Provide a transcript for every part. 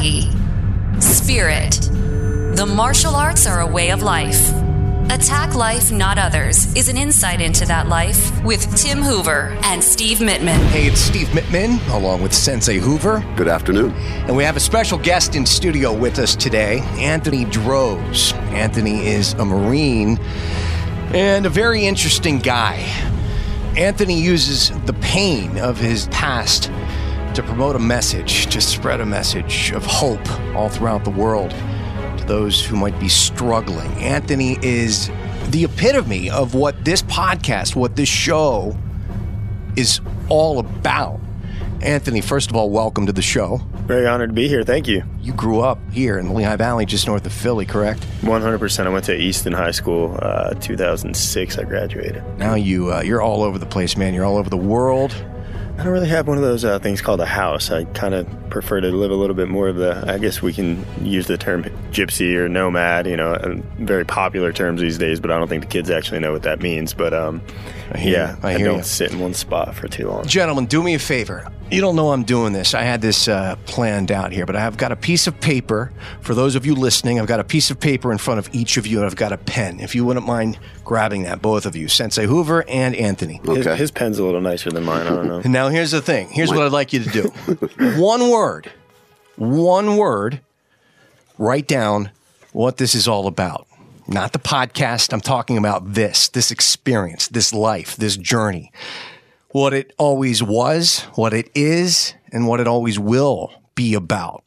body, spirit. The martial arts are a way of life. Attack Life, Not Others is an insight into that life with Tim Hoover and Steve Mittman. Hey, it's Steve Mittman along with Sensei Hoover. Good afternoon. And we have a special guest in studio with us today, Anthony Droz. Anthony is a Marine and a very interesting guy. Anthony uses the pain of his past to promote a message, to spread a message of hope all throughout the world to those who might be struggling. Anthony is the epitome of what this podcast, what this show is all about. Anthony, first of all, welcome to the show. Very honored to be here. Thank you. You grew up here in the Lehigh Valley, just north of Philly, correct? 100%. I went to Easton High School. Uh, 2006, I graduated. Now you uh, you're all over the place, man. You're all over the world. I don't really have one of those uh, things called a house. I kind of prefer to live a little bit more of the. I guess we can use the term gypsy or nomad. You know, uh, very popular terms these days, but I don't think the kids actually know what that means. But um, I hear yeah, you. I I, don't you. sit in one spot for too long. Gentlemen, do me a favor. You don't know I'm doing this. I had this uh, planned out here, but I've got a piece of paper. For those of you listening, I've got a piece of paper in front of each of you, and I've got a pen. If you wouldn't mind grabbing that, both of you, Sensei Hoover and Anthony. His, Okay. his pen's a little nicer than mine. I don't know. Now here's the thing. Here's what I'd like you to do. one word. One word. Write down what this is all about. Not the podcast. I'm talking about this, this experience, this life, this journey. What it always was, what it is, and what it always will be about.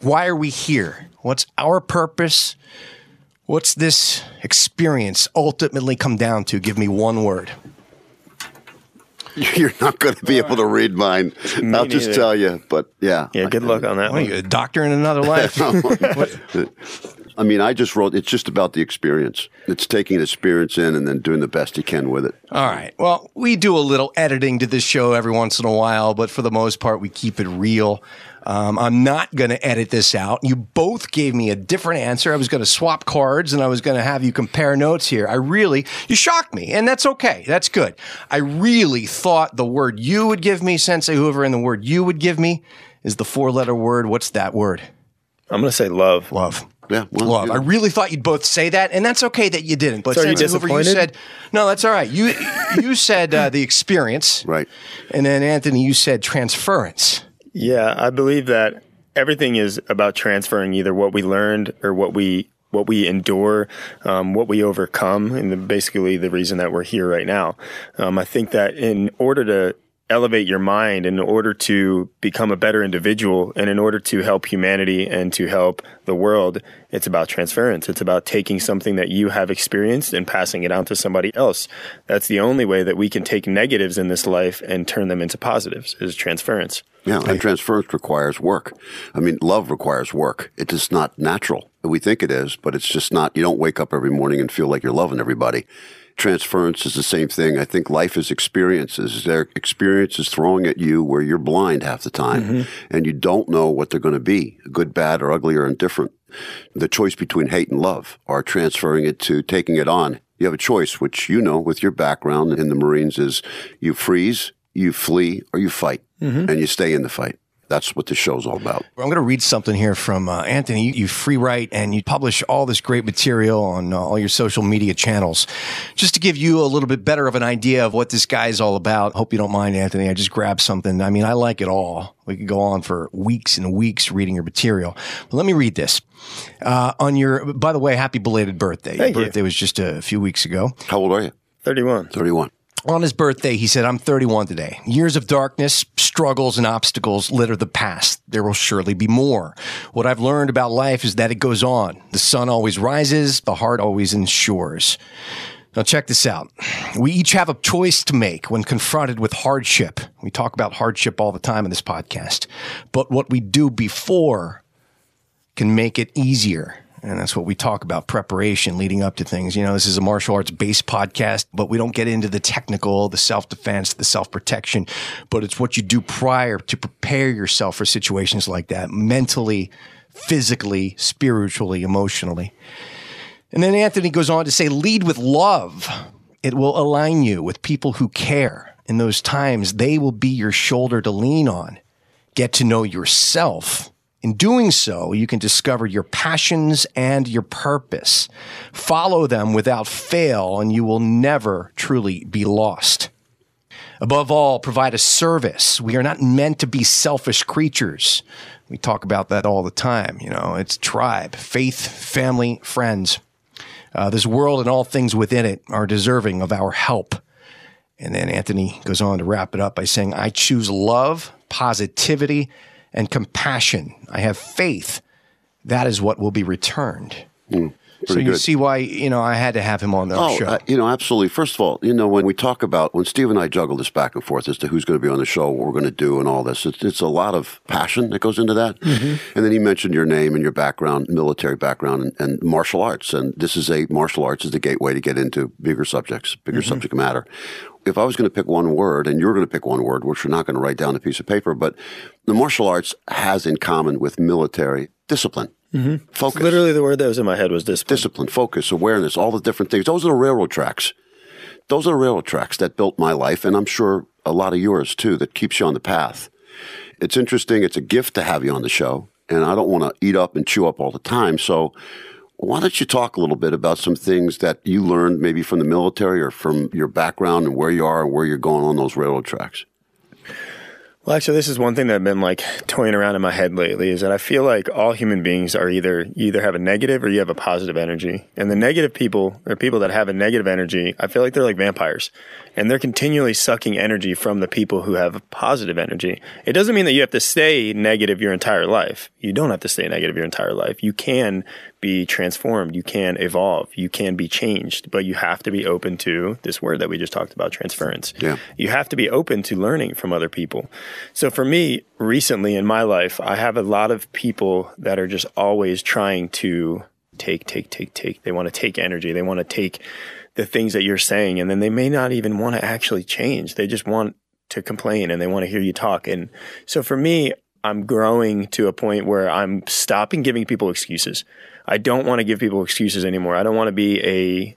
Why are we here? What's our purpose? What's this experience ultimately come down to? Give me one word. You're not going to be able to read mine. Me I'll just neither. tell you, but yeah. Yeah, good luck on that What are one. you, a doctor in another life? I mean, I just wrote. It's just about the experience. It's taking the experience in and then doing the best you can with it. All right. Well, we do a little editing to this show every once in a while, but for the most part, we keep it real. Um, I'm not going to edit this out. You both gave me a different answer. I was going to swap cards and I was going to have you compare notes here. I really, you shocked me, and that's okay. That's good. I really thought the word you would give me, Sensei Hoover, and the word you would give me is the four letter word. What's that word? I'm going to say love. Love. Yeah, well, Love. you I really thought you'd both say that, and that's okay that you didn't. But So you Hoover, you said no. That's all right. You you said uh, the experience, Right. And then Anthony, you said transference. Yeah, I believe that everything is about transferring either what we learned or what we what we endure, um, what we overcome, and the, basically the reason that we're here right now. Um, I think that in order to elevate your mind, in order to become a better individual, and in order to help humanity and to help the world, it's about transference. It's about taking something that you have experienced and passing it on to somebody else. That's the only way that we can take negatives in this life and turn them into positives is transference. Yeah, and transference requires work. I mean, love requires work. It is not natural. We think it is, but it's just not. You don't wake up every morning and feel like you're loving everybody. Transference is the same thing. I think life is experiences. Their experiences throwing at you where you're blind half the time mm-hmm. and you don't know what they're going to be good, bad, or ugly or indifferent. The choice between hate and love or transferring it to taking it on. You have a choice, which you know with your background in the Marines is you freeze, you flee, or you fight, mm-hmm. and you stay in the fight. That's what the show's all about. I'm going to read something here from uh, Anthony. You, you free write and you publish all this great material on uh, all your social media channels. Just to give you a little bit better of an idea of what this guy is all about. Hope you don't mind, Anthony. I just grabbed something. I mean, I like it all. We could go on for weeks and weeks reading your material. But let me read this. Uh, on your, by the way, happy belated birthday. Thank your you. birthday was just a few weeks ago. How old are you? 31. 31. On his birthday, he said, I'm 31 today. Years of darkness, struggles, and obstacles litter the past. There will surely be more. What I've learned about life is that it goes on. The sun always rises, the heart always ensures. Now, check this out. We each have a choice to make when confronted with hardship. We talk about hardship all the time in this podcast. But what we do before can make it easier. And that's what we talk about preparation leading up to things. You know, this is a martial arts based podcast, but we don't get into the technical, the self defense, the self protection, but it's what you do prior to prepare yourself for situations like that mentally, physically, spiritually, emotionally. And then Anthony goes on to say, lead with love. It will align you with people who care. In those times, they will be your shoulder to lean on. Get to know yourself In doing so, you can discover your passions and your purpose. Follow them without fail, and you will never truly be lost. Above all, provide a service. We are not meant to be selfish creatures. We talk about that all the time. You know, it's tribe, faith, family, friends. Uh, this world and all things within it are deserving of our help. And then Anthony goes on to wrap it up by saying, I choose love, positivity, and compassion. I have faith. That is what will be returned. Mm, so you good. see why you know I had to have him on the oh, show. Uh, you know, absolutely. First of all, you know when we talk about when Steve and I juggle this back and forth as to who's going to be on the show, what we're going to do, and all this, it's, it's a lot of passion that goes into that. Mm-hmm. And then he mentioned your name and your background, military background, and, and, martial arts. And this is a martial arts is the gateway to get into bigger subjects, bigger mm-hmm. subject matter if I was going to pick one word, and you're going to pick one word, which we're not going to write down a piece of paper, but the martial arts has in common with military discipline. Mm-hmm. Focus. Literally, the word that was in my head was discipline. Discipline, focus, awareness, all the different things. Those are the railroad tracks. Those are the railroad tracks that built my life, and I'm sure a lot of yours too, that keeps you on the path. It's interesting. It's a gift to have you on the show, and I don't want to eat up and chew up all the time. So, why don't you talk a little bit about some things that you learned maybe from the military or from your background and where you are and where you're going on those railroad tracks? Well, actually, this is one thing that I've been like toying around in my head lately is that I feel like all human beings are either you either have a negative or you have a positive energy. And the negative people or people that have a negative energy, I feel like they're like vampires and they're continually sucking energy from the people who have positive energy. It doesn't mean that you have to stay negative your entire life. You don't have to stay negative your entire life. You can be transformed. You can evolve. You can be changed, but you have to be open to this word that we just talked about, transference. Yeah. You have to be open to learning from other people. So for me, recently in my life, I have a lot of people that are just always trying to take, take, take, take. They want to take energy. They want to take the things that you're saying. And then they may not even want to actually change. They just want to complain and they want to hear you talk. And so for me, I'm growing to a point where I'm stopping giving people excuses. I don't want to give people excuses anymore. I don't want to be a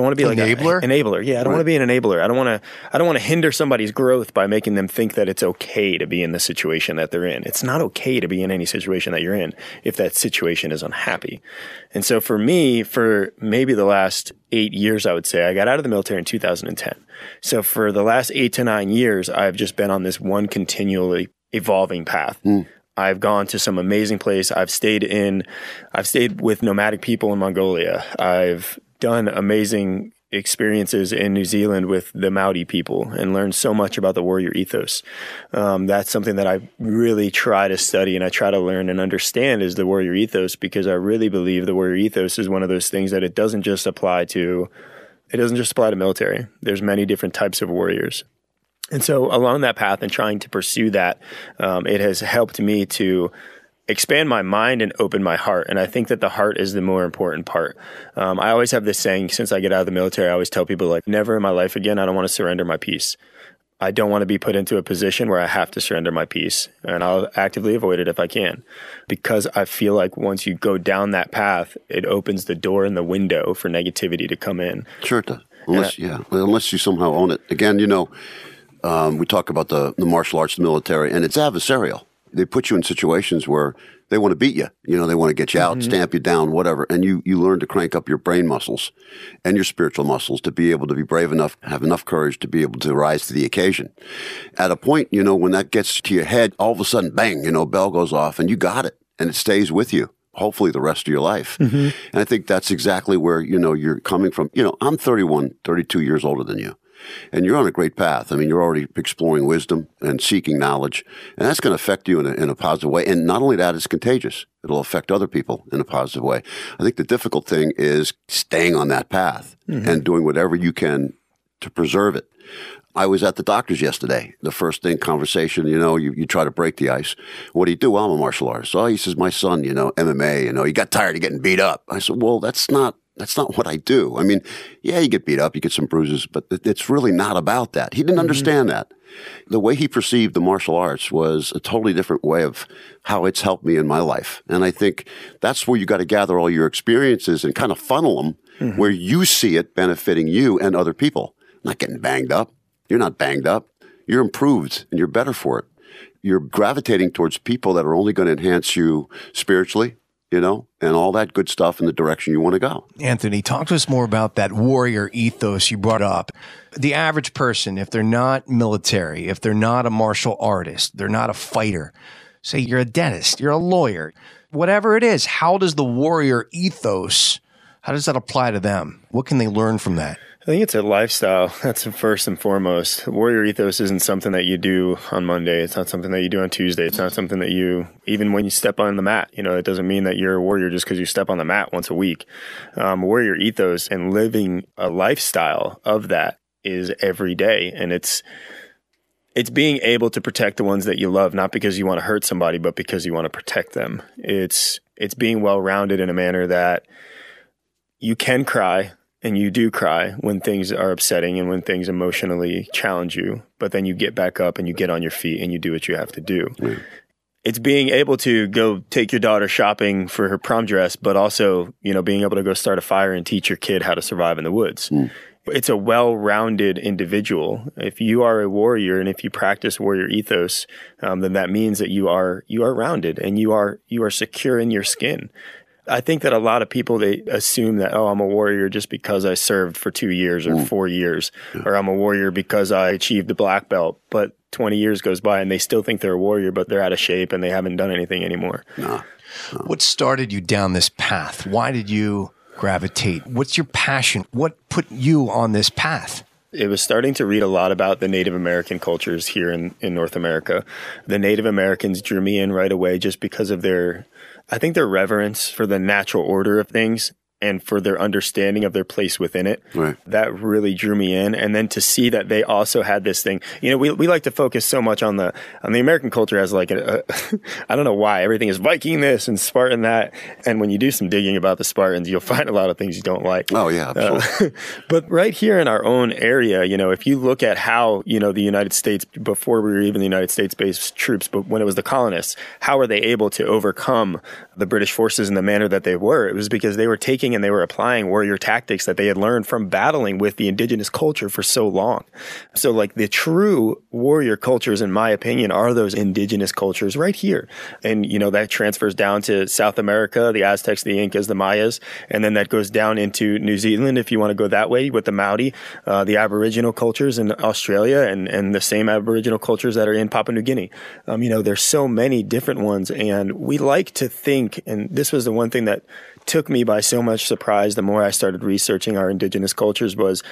don't want to be enabler? like an enabler. Yeah, I don't right. want to be an enabler. I don't want to. I don't want to hinder somebody's growth by making them think that it's okay to be in the situation that they're in. It's not okay to be in any situation that you're in if that situation is unhappy. And so for me, for maybe the last eight years, I would say I got out of the military in 2010. So for the last eight to nine years, I've just been on this one continually evolving path. Mm. I've gone to some amazing place. I've stayed in, I've stayed with nomadic people in Mongolia. I've done amazing experiences in New Zealand with the Maori people and learned so much about the warrior ethos. Um, that's something that I really try to study and I try to learn and understand is the warrior ethos because I really believe the warrior ethos is one of those things that it doesn't just apply to it doesn't just apply to military. There's many different types of warriors. And so along that path and trying to pursue that, um, it has helped me to expand my mind and open my heart. And I think that the heart is the more important part. Um, I always have this saying since I get out of the military, I always tell people, like, never in my life again, I don't want to surrender my peace. I don't want to be put into a position where I have to surrender my peace. And I'll actively avoid it if I can. Because I feel like once you go down that path, it opens the door and the window for negativity to come in. Sure does. Unless, I, yeah, unless you somehow own it. Again, you know, um, we talk about the, the martial arts, the military, and it's adversarial they put you in situations where they want to beat you. You know, they want to get you out, mm-hmm. stamp you down, whatever. And you, you learn to crank up your brain muscles and your spiritual muscles to be able to be brave enough, have enough courage to be able to rise to the occasion. At a point, you know, when that gets to your head, all of a sudden, bang, you know, bell goes off and you got it and it stays with you. Hopefully the rest of your life. Mm-hmm. And I think that's exactly where, you know, you're coming from. You know, I'm 31, 32 years older than you. And you're on a great path. I mean, you're already exploring wisdom and seeking knowledge, and that's going to affect you in a, in a positive way. And not only that, it's contagious. It'll affect other people in a positive way. I think the difficult thing is staying on that path mm-hmm. and doing whatever you can to preserve it. I was at the doctor's yesterday. The first thing conversation, you know, you, you try to break the ice. What do you do? Well, I'm a martial artist. Oh, he says, my son, you know, MMA, you know, he got tired of getting beat up. I said, well, that's not that's not what I do. I mean, yeah, you get beat up, you get some bruises, but it's really not about that. He didn't mm-hmm. understand that. The way he perceived the martial arts was a totally different way of how it's helped me in my life. And I think that's where you got to gather all your experiences and kind of funnel them mm-hmm. where you see it benefiting you and other people. Not getting banged up. You're not banged up. You're improved and you're better for it. you're gravitating towards people that are only going to enhance you spiritually, you know, and all that good stuff in the direction you want to go. Anthony, talk to us more about that warrior ethos you brought up. The average person, if they're not military, if they're not a martial artist, they're not a fighter, say you're a dentist, you're a lawyer, whatever it is, how does the warrior ethos, how does that apply to them? What can they learn from that? I think it's a lifestyle. That's first and foremost. Warrior ethos isn't something that you do on Monday. It's not something that you do on Tuesday. It's not something that you, even when you step on the mat, you know, it doesn't mean that you're a warrior just because you step on the mat once a week. Um, warrior ethos and living a lifestyle of that is every day. And it's, it's being able to protect the ones that you love, not because you want to hurt somebody, but because you want to protect them. It's, it's being well rounded in a manner that you can cry and you do cry when things are upsetting and when things emotionally challenge you, but then you get back up and you get on your feet and you do what you have to do. Mm. It's being able to go take your daughter shopping for her prom dress, but also, you know, being able to go start a fire and teach your kid how to survive in the woods. Mm. It's a well-rounded individual. If you are a warrior and if you practice warrior ethos, um, then that means that you are you are rounded and you are you are secure in your skin. I think that a lot of people they assume that oh I'm a warrior just because I served for two years or Ooh. four years, yeah. or I'm a warrior because I achieved a black belt. But 20 years goes by and they still think they're a warrior, but they're out of shape and they haven't done anything anymore. No. no. What started you down this path? Why did you gravitate? What's your passion? What put you on this path? it was starting to read a lot about the Native American cultures here in, in North America. The Native Americans drew me in right away just because of their I think their reverence for the natural order of things and for their understanding of their place within it. Right. That really drew me in. And then to see that they also had this thing, you know, we, we like to focus so much on the, on the American culture as like, I don't know why everything is Viking this and Spartan that. And when you do some digging about the Spartans, you'll find a lot of things you don't like. Oh yeah. Uh, but right here in our own area, you know, if you look at how, you know, the United States, before we were even the United States based troops, but when it was the colonists, how were they able to overcome the British forces in the manner that they were? It was because they were taking and they were applying warrior tactics that they had learned from battling with the indigenous culture for so long. So like the true warrior cultures, in my opinion, are those indigenous cultures right here. And, you know, that transfers down to South America, the Aztecs, the Incas, the Mayas, and then that goes down into New Zealand if you want to go that way with the Maori, uh, the Aboriginal cultures in Australia and, and the same Aboriginal cultures that are in Papua New Guinea. Um, you know, there's so many different ones and we like to think, and this was the one thing that took me by so much surprise the more I started researching our indigenous cultures was,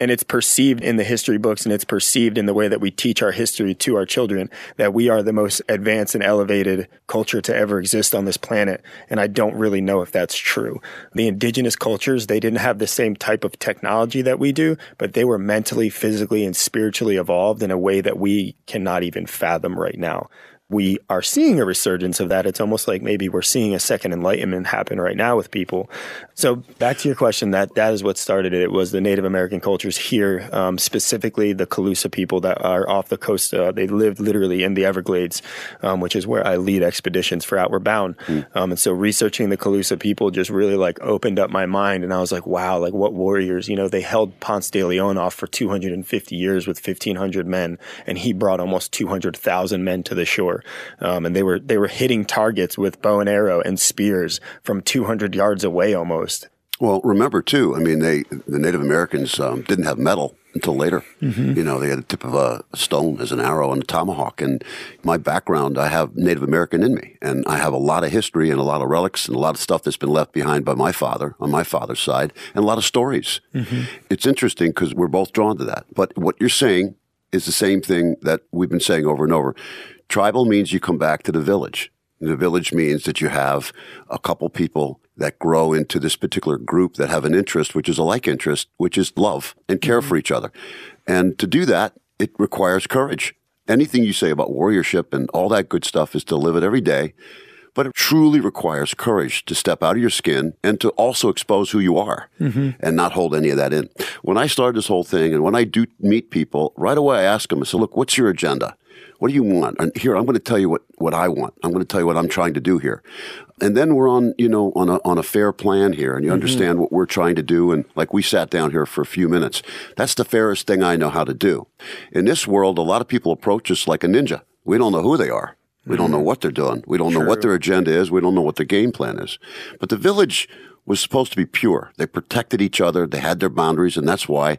and it's perceived in the history books and it's perceived in the way that we teach our history to our children that we are the most advanced and elevated culture to ever exist on this planet. And I don't really know if that's true. The indigenous cultures, they didn't have the same type of technology that we do, but they were mentally, physically, and spiritually evolved in a way that we cannot even fathom right now we are seeing a resurgence of that. It's almost like maybe we're seeing a second enlightenment happen right now with people. So back to your question, that that is what started it. It was the Native American cultures here, um, specifically the Calusa people that are off the coast. Uh, they lived literally in the Everglades, um, which is where I lead expeditions for Outward Bound. Mm. Um, and so researching the Calusa people just really like opened up my mind, and I was like, wow, like what warriors? You know, they held Ponce de Leon off for 250 years with 1,500 men, and he brought almost 200,000 men to the shore. Um, and they were they were hitting targets with bow and arrow and spears from 200 yards away almost. Well, remember too. I mean, they the Native Americans um, didn't have metal until later. Mm-hmm. You know, they had the tip of a stone as an arrow and a tomahawk. And my background, I have Native American in me, and I have a lot of history and a lot of relics and a lot of stuff that's been left behind by my father on my father's side, and a lot of stories. Mm-hmm. It's interesting because we're both drawn to that. But what you're saying is the same thing that we've been saying over and over. Tribal means you come back to the village. The village means that you have a couple people that grow into this particular group that have an interest, which is a like interest, which is love and care mm-hmm. for each other. And to do that, it requires courage. Anything you say about warriorship and all that good stuff is to live it every day. But it truly requires courage to step out of your skin and to also expose who you are mm-hmm. and not hold any of that in. When I started this whole thing and when I do meet people, right away I ask them, I say, look, what's your agenda? What do you want? And here, I'm going to tell you what, what I want. I'm going to tell you what I'm trying to do here. And then we're on, you know, on a, on a fair plan here and you mm-hmm. understand what we're trying to do. And like we sat down here for a few minutes. That's the fairest thing I know how to do. In this world, a lot of people approach us like a ninja We don't know who they are. We don't know what they're doing. We don't know what their agenda is. We don't know what their game plan is. But the village was supposed to be pure. They protected each other. They had their boundaries. And that's why,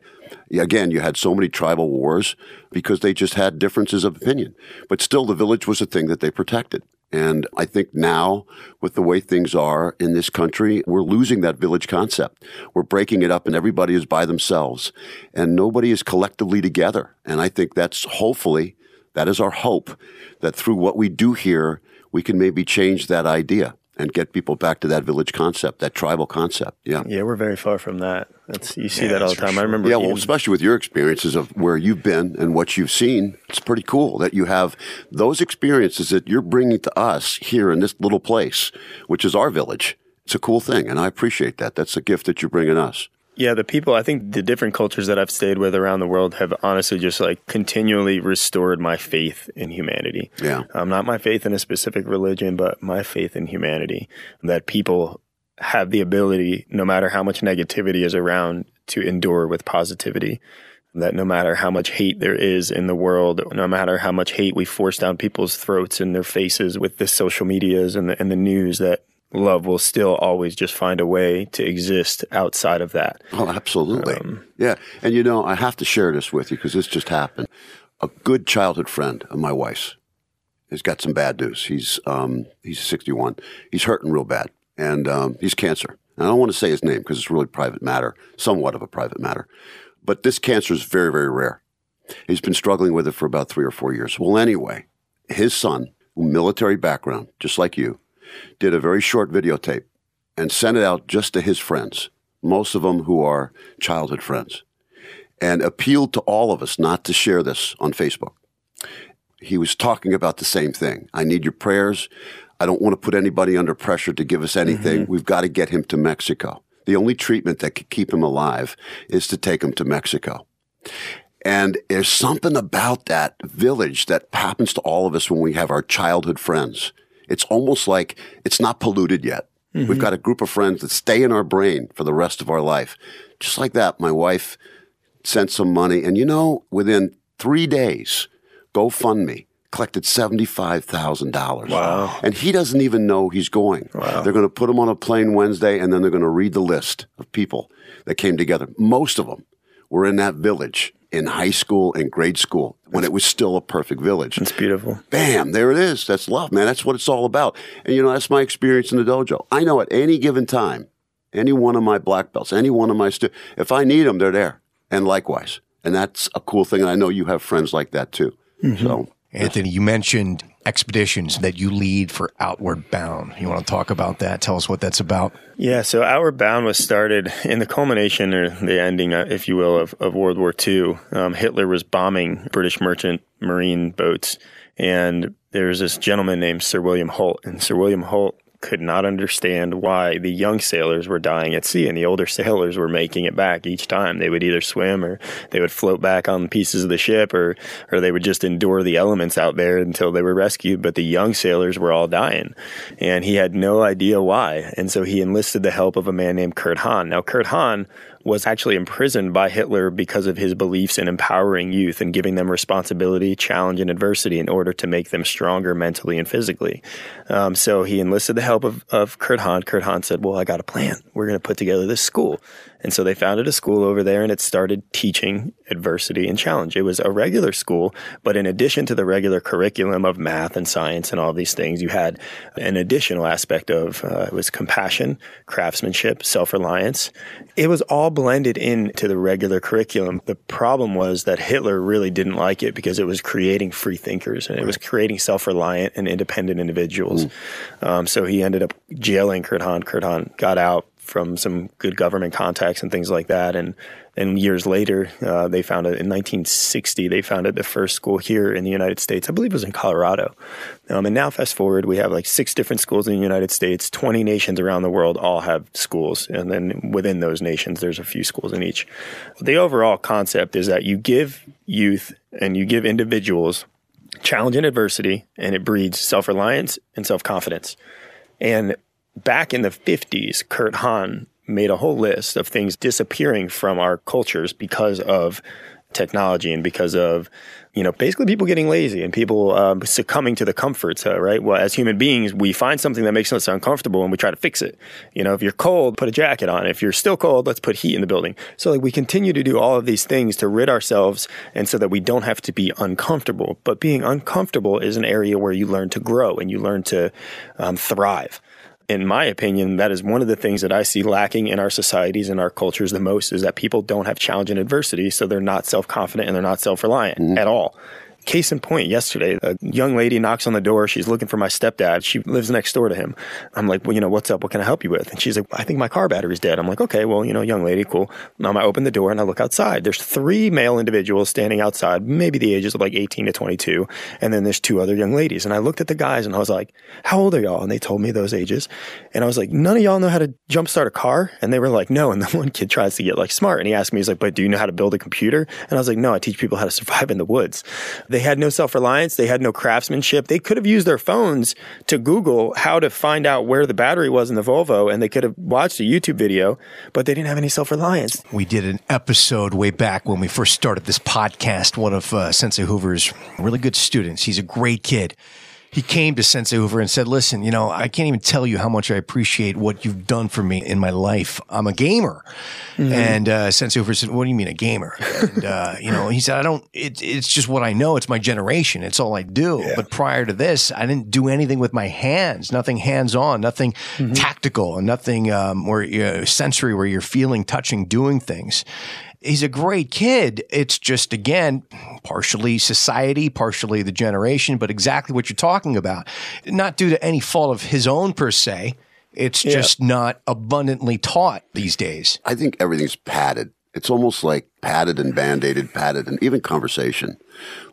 again, you had so many tribal wars because they just had differences of opinion. But still, the village was a thing that they protected. And I think now, with the way things are in this country, we're losing that village concept. We're breaking it up and everybody is by themselves and nobody is collectively together. And I think that's hopefully, that is our hope that through what we do here, we can maybe change that idea and get people back to that village concept, that tribal concept. Yeah. Yeah, we're very far from that. That's you see that all the time. I remember. Yeah, well, especially with your experiences of where you've been and what you've seen, it's pretty cool that you have those experiences that you're bringing to us here in this little place, which is our village. It's a cool thing, and I appreciate that. That's a gift that you're bringing us. Yeah, the people, I think the different cultures that I've stayed with around the world have honestly just like continually restored my faith in humanity. Yeah. Um, not my faith in a specific religion, but my faith in humanity. That people have the ability, no matter how much negativity is around, to endure with positivity. That no matter how much hate there is in the world, no matter how much hate we force down people's throats and their faces with the social medias and the, and the news, that love will still always just find a way to exist outside of that. Oh, absolutely. Um, yeah. And you know, I have to share this with you because this just happened. A good childhood friend of my wife's has got some bad news. He's um, he's 61. He's hurting real bad, and um, he's cancer. And I don't want to say his name because it's really private matter, somewhat of a private matter. But this cancer is very, very rare. He's been struggling with it for about three or four years. Well, anyway, his son, military background, just like you, did a very short videotape and sent it out just to his friends, most of them who are childhood friends, and appealed to all of us not to share this on Facebook. He was talking about the same thing. I need your prayers. I don't want to put anybody under pressure to give us anything. Mm-hmm. We've got to get him to Mexico. The only treatment that could keep him alive is to take him to Mexico. And there's something about that village that happens to all of us when we have our childhood friends it's almost like it's not polluted yet. Mm-hmm. We've got a group of friends that stay in our brain for the rest of our life. Just like that, my wife sent some money, and you know, within three days, GoFundMe collected $75,000. Wow. And he doesn't even know he's going. Wow. They're going to put him on a plane Wednesday, and then they're going to read the list of people that came together. Most of them were in that village in high school and grade school when it was still a perfect village. It's beautiful. Bam, there it is. That's love, man. That's what it's all about. And you know, that's my experience in the dojo. I know at any given time, any one of my black belts, any one of my students, if I need them, they're there. And likewise. And that's a cool thing. And I know you have friends like that too. Mm-hmm. So Anthony, you mentioned expeditions that you lead for Outward Bound. You want to talk about that? Tell us what that's about. Yeah, so Outward Bound was started in the culmination or the ending, uh, if you will, of, of World War II. Um, Hitler was bombing British merchant marine boats, and there's this gentleman named Sir William Holt, and Sir William Holt could not understand why the young sailors were dying at sea and the older sailors were making it back each time. They would either swim or they would float back on pieces of the ship or, or they would just endure the elements out there until they were rescued. But the young sailors were all dying and he had no idea why. And so he enlisted the help of a man named Kurt Hahn. Now, Kurt Hahn was actually imprisoned by Hitler because of his beliefs in empowering youth and giving them responsibility, challenge, and adversity in order to make them stronger mentally and physically. Um, so he enlisted the help of, of Kurt Hahn. Kurt Hahn said, Well, I got a plan. We're going to put together this school. And so they founded a school over there and it started teaching adversity and challenge. It was a regular school, but in addition to the regular curriculum of math and science and all these things, you had an additional aspect of uh, it was compassion, craftsmanship, self reliance. It was all blended into the regular curriculum. The problem was that Hitler really didn't like it because it was creating free thinkers and it was creating self reliant and independent individuals. Mm. Um, so he ended up jailing Kurt Hahn. Kurt Hahn got out from some good government contacts and things like that. And then years later, uh, they founded in 1960. They founded the first school here in the United States. I believe it was in Colorado. Um, and now, fast forward, we have like six different schools in the United States. 20 nations around the world all have schools, and then within those nations, there's a few schools in each. The overall concept is that you give youth and you give individuals challenge and adversity, and it breeds self reliance and self confidence. And back in the 50s, Kurt Hahn made a whole list of things disappearing from our cultures because of technology and because of you know, basically people getting lazy and people um, succumbing to the comforts, uh, right? Well, as human beings, we find something that makes us uncomfortable and we try to fix it. You know, if you're cold, put a jacket on. If you're still cold, let's put heat in the building. So like we continue to do all of these things to rid ourselves and so that we don't have to be uncomfortable. But being uncomfortable is an area where you learn to grow and you learn to um, thrive in my opinion, that is one of the things that I see lacking in our societies and our cultures the most is that people don't have challenge and adversity. So they're not self confident and they're not self reliant mm-hmm. at all. Case in point, yesterday, a young lady knocks on the door. She's looking for my stepdad. She lives next door to him. I'm like, well, you know, what's up? What can I help you with? And she's like, I think my car battery's dead. I'm like, okay, well, you know, young lady, cool. Now I open the door and I look outside. There's three male individuals standing outside, maybe the ages of like 18 to 22. And then there's two other young ladies. And I looked at the guys and I was like, how old are y'all? And they told me those ages. And I was like, none of y'all know how to jumpstart a car? And they were like, no. And the one kid tries to get like smart and he asked me, he's like, but do you know how to build a computer? And I was like, no, I teach people how to survive in the woods. They had no self reliance they had no craftsmanship. They could have used their phones to Google how to find out where the battery was in the Volvo and they could have watched a YouTube video, but they didn't have any self reliance. We did an episode way back when we first started this podcast. One of uh, Sensei Hoover's really good students. He's a great kid he came to Sensei Hoover and said, Listen, you know, I can't even tell you how much I appreciate what you've done for me in my life. I'm a gamer. Mm-hmm. And uh, Sensei Hoover said, What do you mean a gamer? And, uh, you know, he said, I don't, it, it's just what I know. It's my generation. It's all I do. Yeah. But prior to this, I didn't do anything with my hands, nothing hands on, nothing mm-hmm. tactical, and nothing um, where, you sensory where you're feeling, touching, doing things he's a great kid. It's just, again, partially society, partially the generation, but exactly what you're talking about. Not due to any fault of his own per se. It's yeah. just not abundantly taught these days. I think everything's padded. It's almost like padded and band aided, padded, and even conversation.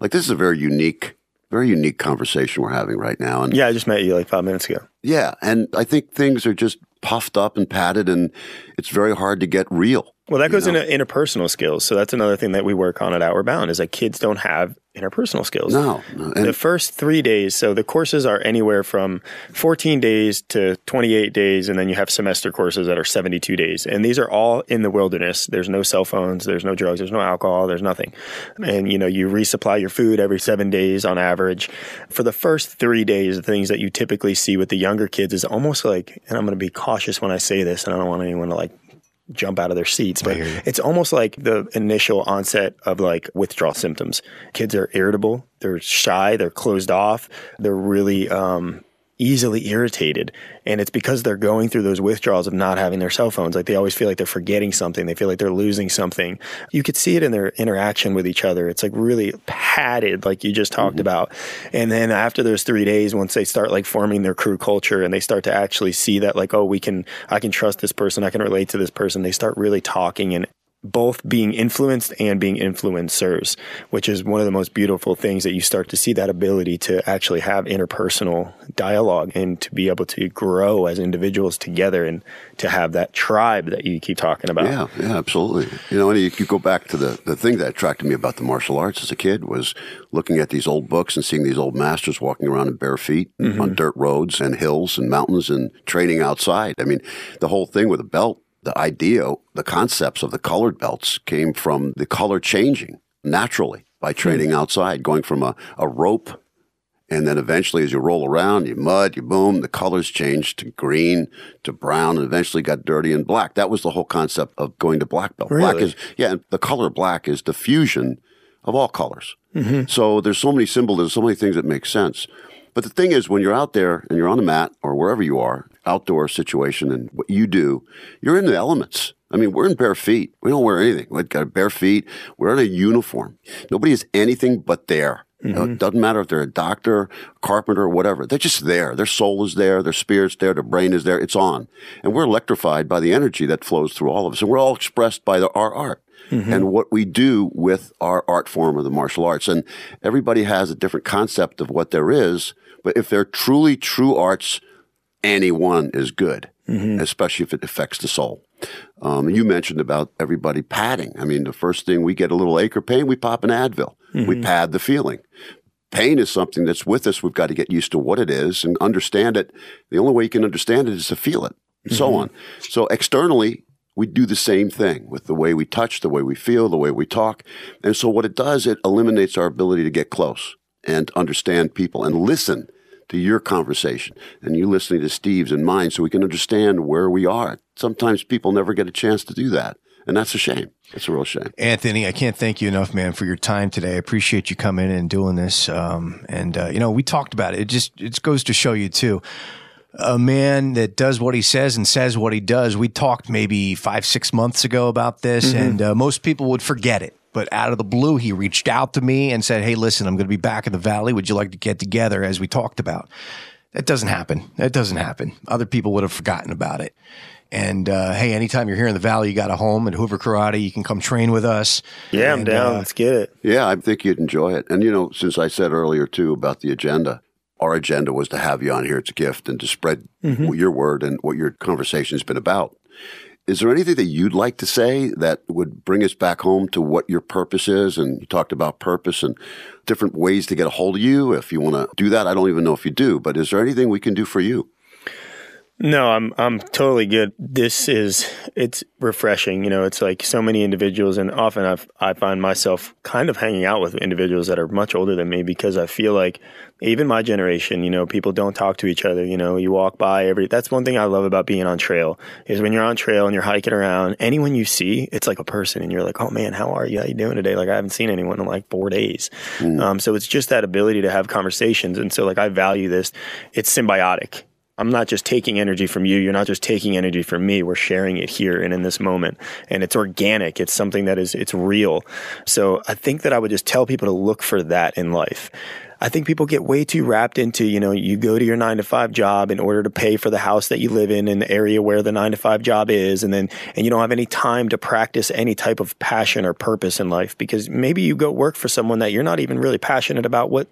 Like this is a very unique, very unique conversation we're having right now. And yeah, I just met you like five minutes ago. Yeah. And I think things are just puffed up and padded, and it's very hard to get real. Well, that goes know? into interpersonal skills. So that's another thing that we work on at Outward Bound is that kids don't have interpersonal skills. No. no. the first three days, so the courses are anywhere from 14 days to 28 days, and then you have semester courses that are 72 days. And these are all in the wilderness. There's no cell phones, there's no drugs, there's no alcohol, there's nothing. And, you know, you resupply your food every seven days on average. For the first three days, the things that you typically see with the younger kids is almost like, and I'm going to be cautious when I say this, and I don't want anyone to like jump out of their seats. But it's almost like the initial onset of like withdrawal symptoms. Kids are irritable, they're shy, they're closed off, they're really um, easily irritated. And it's because they're going through those withdrawals of not having their cell phones. Like they always feel like they're forgetting something. They feel like they're losing something. You could see it in their interaction with each other. It's like really padded, like you just talked mm-hmm. about. And then after those three days, once they start like forming their crew culture and they start to actually see that like, oh, we can, I can trust this person. I can relate to this person. They start really talking and both being influenced and being influencers, which is one of the most beautiful things that you start to see that ability to actually have interpersonal dialogue and to be able to grow as individuals together and to have that tribe that you keep talking about. Yeah, yeah, absolutely. You know, and you, you go back to the, the thing that attracted me about the martial arts as a kid was looking at these old books and seeing these old masters walking around in bare feet mm-hmm. on dirt roads and hills and mountains and training outside. I mean, the whole thing with a belt the idea, the concepts of the colored belts came from the color changing naturally by training mm-hmm. outside, going from a, a rope and then eventually, as you roll around, you mud, you boom, the colors change to green, to brown, and eventually got dirty and black. That was the whole concept of going to black belt. Really? Black is, yeah, the color black is the fusion of all colors. Mm-hmm. So there's so many symbols, there's so many things that make sense. But the thing is, when you're out there and you're on the mat or wherever you are, outdoor situation and what you do, you're in the elements. I mean, we're in bare feet. We don't wear anything. We've got bare feet. We're in a uniform. Nobody is anything but there. Mm-hmm. You know, it mm-hmm. doesn't matter if they're a doctor, carpenter, whatever. They're just there. Their soul is there. Their spirit's there. Their brain is there. It's on. And we're electrified by the energy that flows through all of us. And we're all expressed by the, our art. Mm-hmm. And what we do with our art form of the martial arts. And everybody has a different concept of what there is. But if they're truly true arts, any one is good, mm-hmm. especially if it affects the soul. Um, you mentioned about everybody padding. I mean, the first thing we get a little ache or pain, we pop an Advil. Mm-hmm. We pad the feeling. Pain is something that's with us. We've got to get used to what it is and understand it. The only way you can understand it is to feel it, and mm-hmm. so on. So externally, we do the same thing with the way we touch, the way we feel, the way we talk. And so what it does, it eliminates our ability to get close and understand people and listen to your conversation and you listening to Steve's and mine so we can understand where we are. Sometimes people never get a chance to do that. And that's a shame. It's a real shame. Anthony, I can't thank you enough, man, for your time today. I appreciate you coming in and doing this. Um, and, uh, you know, we talked about it. It just, it goes to show you too a man that does what he says and says what he does. We talked maybe five, six months ago about this, mm-hmm. and uh, most people would forget it. But out of the blue, he reached out to me and said, Hey, listen, I'm going to be back in the Valley. Would you like to get together as we talked about? That doesn't happen. That doesn't happen. Other people would have forgotten about it. And uh, hey, anytime you're here in the Valley, you got a home at Hoover Karate. You can come train with us. Yeah, and, I'm down. Uh, Let's get it. Yeah, I think you'd enjoy it. And you know, since I said earlier too about the agenda, our agenda was to have you on here. It's a gift and to spread mm-hmm. your word and what your conversation's been about. Is there anything that you'd like to say that would bring us back home to what your purpose is? And you talked about purpose and different ways to get a hold of you. If you want to do that, I don't even know if you do, but is there anything we can do for you? No, I'm I'm totally good. This is it's refreshing. You know, it's like so many individuals, and often I've, I find myself kind of hanging out with individuals that are much older than me because I feel like even my generation, you know, people don't talk to each other. You know, you walk by every. That's one thing I love about being on trail is when you're on trail and you're hiking around. Anyone you see, it's like a person, and you're like, oh man, how are you? How you doing today? Like I haven't seen anyone in like four days. Mm. Um, so it's just that ability to have conversations, and so like I value this. It's symbiotic I'm not just taking energy from you. You're not just taking energy from me. We're sharing it here and in this moment. And it's organic. It's something that is, it's real. So I think that I would just tell people to look for that in life. I think people get way too wrapped into, you know, you go to your nine to five job in order to pay for the house that you live in in the area where the nine to five job is. And then, and you don't have any time to practice any type of passion or purpose in life because maybe you go work for someone that you're not even really passionate about what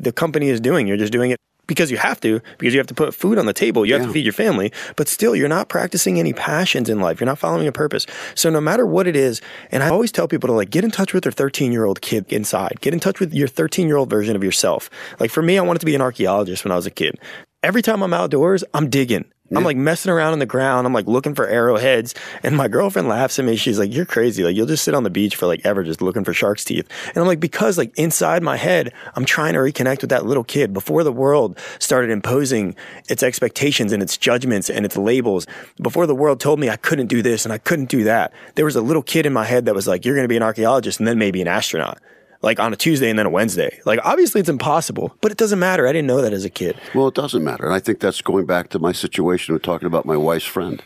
the company is doing. You're just doing it because you have to, because you have to put food on the table, you have yeah. to feed your family, but still you're not practicing any passions in life. You're not following a purpose. So no matter what it is, and I always tell people to like get in touch with their 13 year old kid inside, get in touch with your 13 year old version of yourself. Like for me, I wanted to be an archaeologist when I was a kid. Every time I'm outdoors, I'm digging. Yeah. I'm like messing around on the ground. I'm like looking for arrowheads. And my girlfriend laughs at me. She's like, You're crazy. Like, you'll just sit on the beach for like ever just looking for shark's teeth. And I'm like, Because like inside my head, I'm trying to reconnect with that little kid before the world started imposing its expectations and its judgments and its labels. Before the world told me I couldn't do this and I couldn't do that. There was a little kid in my head that was like, You're going to be an archaeologist and then maybe an astronaut like on a Tuesday and then a Wednesday. Like obviously it's impossible, but it doesn't matter. I didn't know that as a kid. Well, it doesn't matter. And I think that's going back to my situation with talking about my wife's friend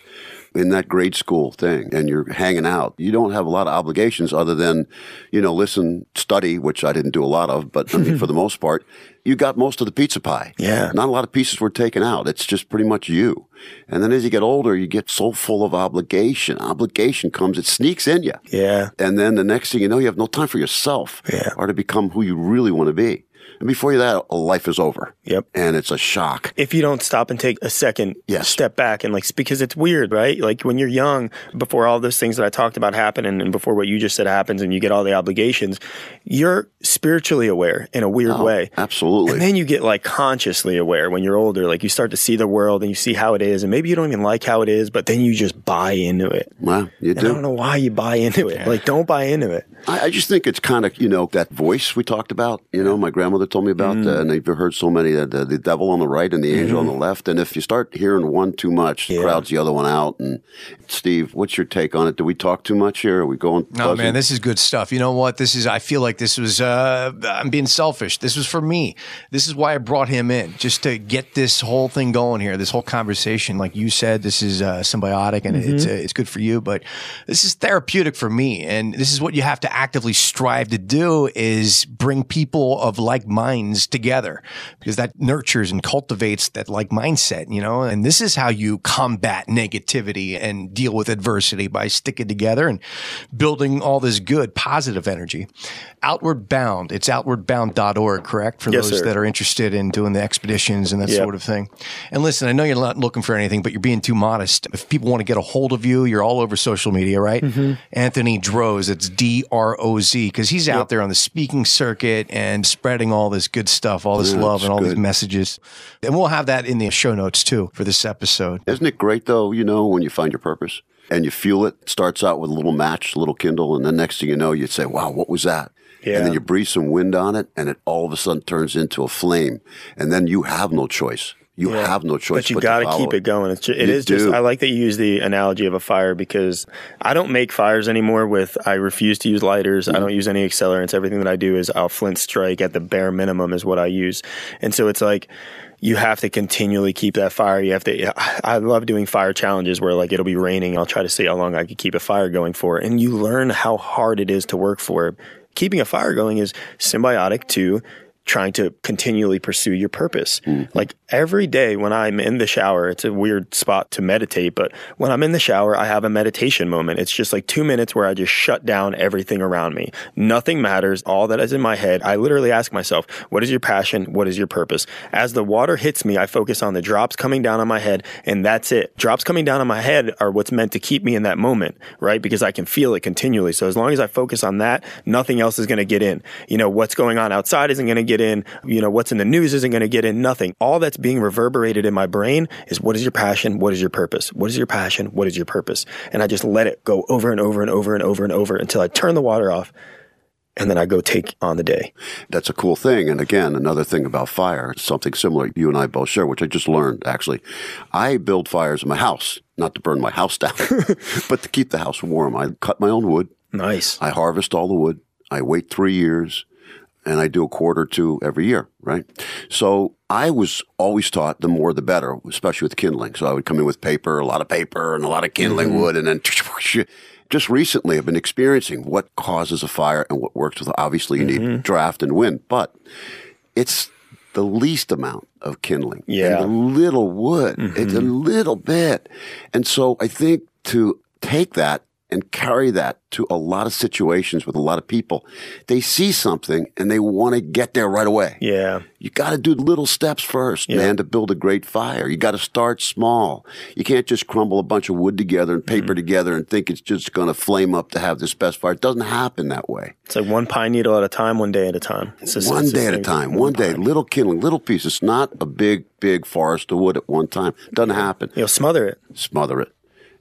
in that grade school thing and you're hanging out, you don't have a lot of obligations other than, you know, listen, study, which I didn't do a lot of, but I mean, for the most part, you got most of the pizza pie. Yeah. Not a lot of pieces were taken out. It's just pretty much you. And then as you get older, you get so full of obligation. Obligation comes, it sneaks in you. Yeah. And then the next thing you know, you have no time for yourself yeah. or to become who you really want to be. And before you that, life is over. Yep. And it's a shock. If you don't stop and take a second yes. step back and like, because it's weird, right? Like when you're young, before all those things that I talked about happen and, and before what you just said happens and you get all the obligations, you're spiritually aware in a weird oh, way. Absolutely. And then you get like consciously aware when you're older. Like you start to see the world and you see how it is. And maybe you don't even like how it is, but then you just buy into it. Well, you and do. I don't know why you buy into it. Like don't buy into it. I, I just think it's kind of, you know, that voice we talked about, you know, my grandmother told me about, mm. uh, and I've heard so many uh, the devil on the right and the angel mm-hmm. on the mm-hmm. left. And if you start hearing one too much, yeah. crowds the other one out. And Steve, what's your take on it? Do we talk too much here? Are we going? No, man, this is good stuff. You know what? This is, I feel like this was, uh, I'm being selfish. This was for me. This is why I brought him in, just to get this whole thing going here, this whole conversation. Like you said, this is uh, symbiotic and mm-hmm. it's, uh, it's good for you, but this is therapeutic for me. And this is what you have to actively strive to do is bring people of like minds together because that nurtures and cultivates that like mindset, you know, and this is how you combat negativity and deal with adversity by sticking together and building all this good, positive energy. Outward Bound, it's outwardbound.org, correct? For yes, those sir. that are interested in doing the expeditions and that yep. sort of thing. And listen, I know you're not looking for anything, but you're being too modest. If people want to get a hold of you, you're all over social media, right? Mm-hmm. Anthony Droz, it's D R O Z, because he's yep. out there on the speaking circuit and spreading all this good stuff, all this love, and all these good. Messages. And we'll have that in the show notes too for this episode. Isn't it great though, you know, when you find your purpose and you feel it, it starts out with a little match, a little kindle, and the next thing you know, you'd say, Wow, what was that? Yeah. And then you breathe some wind on it and it all of a sudden turns into a flame. And then you have no choice. You Yeah. have no choice. But you got to keep it going. It's ju- it is just. I like that you use the analogy of a fire because I don't make fires anymore. With I refuse to use lighters. I mm-hmm. don't use any accelerants. Everything that I do is I'll flint strike at the bare minimum is what I use. And so it's like you have to continually keep that fire. You have to. I love doing fire challenges where like it'll be raining. I'll try to see how long I can keep a fire going for, and you learn how hard it is to work for. Keeping a fire going is symbiotic to trying to continually pursue your purpose. Mm-hmm. Like every day when I'm in the shower, it's a weird spot to meditate, but when I'm in the shower, I have a meditation moment. It's just like two minutes where I just shut down everything around me. Nothing matters. All that is in my head. I literally ask myself, what is your passion? What is your purpose? As the water hits me, I focus on the drops coming down on my head and that's it. Drops coming down on my head are what's meant to keep me in that moment, right? Because I can feel it continually. So as long as I focus on that, nothing else is going to get in. You know, what's going on outside isn't going to get in. You know, what's in the news isn't going to get in. Nothing. All that's being reverberated in my brain is what is your passion? What is your purpose? What is your passion? What is your purpose? And I just let it go over and over and over and over and over until I turn the water off and then I go take on the day. That's a cool thing. And again, another thing about fire, something similar you and I both share, which I just learned actually. I build fires in my house, not to burn my house down, but to keep the house warm. I cut my own wood. Nice. I harvest all the wood. I wait three years and I do a quarter or two every year, right? So I was always taught the more the better, especially with kindling. So I would come in with paper, a lot of paper and a lot of kindling mm-hmm. wood and then just recently I've been experiencing what causes a fire and what works with obviously you need mm-hmm. draft and wind, but it's the least amount of kindling Yeah. little wood. It's a mm-hmm. little bit. And so I think to take that and carry that to a lot of situations with a lot of people, they see something and they want to get there right away. Yeah. You got to do little steps first, man, to build a great fire. You got to start small. You can't just crumble a bunch of wood together and paper mm-hmm. together and think it's just going to flame up to have this best fire. It doesn't happen that way. It's like one pine needle at a time, one day at a time. It's just- one day at a time, thing. one day, little kindling, little pieces. It's not a big, big forest of wood at one time. Doesn't happen. You'll smother it. Smother it.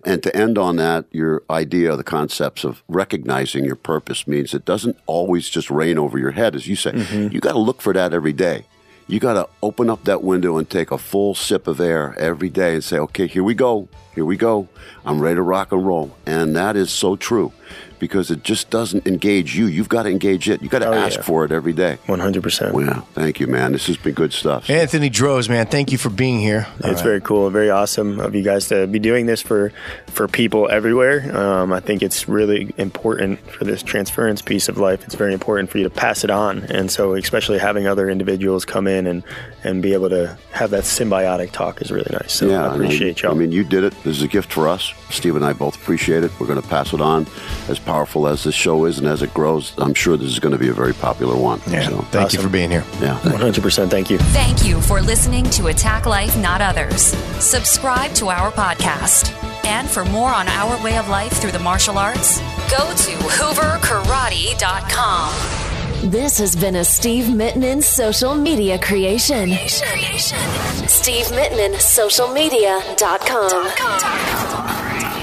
And to end on that, your idea, the concepts of recognizing your purpose means it doesn't always just rain over your head, as you say. Mm-hmm. You got to look for that every day. You got to open up that window and take a full sip of air every day and say, okay, here we go. Here we go. I'm ready to rock and roll. And that is so true because it just doesn't engage you. You've got to engage it. You've got to Oh, ask yeah. for it every day. 100%. Well, thank you, man. This has been good stuff. Anthony Droz, man, thank you for being here. It's very cool, very awesome of you guys to be doing this for for people everywhere. Um, I think it's really important for this transference piece of life. It's very important for you to pass it on, and so especially having other individuals come in and and be able to have that symbiotic talk is really nice. So I and appreciate y'all. I mean, you did it. This is a gift for us. Steve and I both appreciate it. We're going to pass it on. As powerful as this show is and as it grows, I'm sure this is going to be a very popular one. Yeah, So, thank you for being here. yeah. 100%. Thank you. Thank you for listening to Attack Life, Not Others. Subscribe to our podcast. And for more on our way of life through the martial arts, go to hooverkarate.com. This has been a Steve Mittman social media creation. Steve Mittman, socialmedia.com.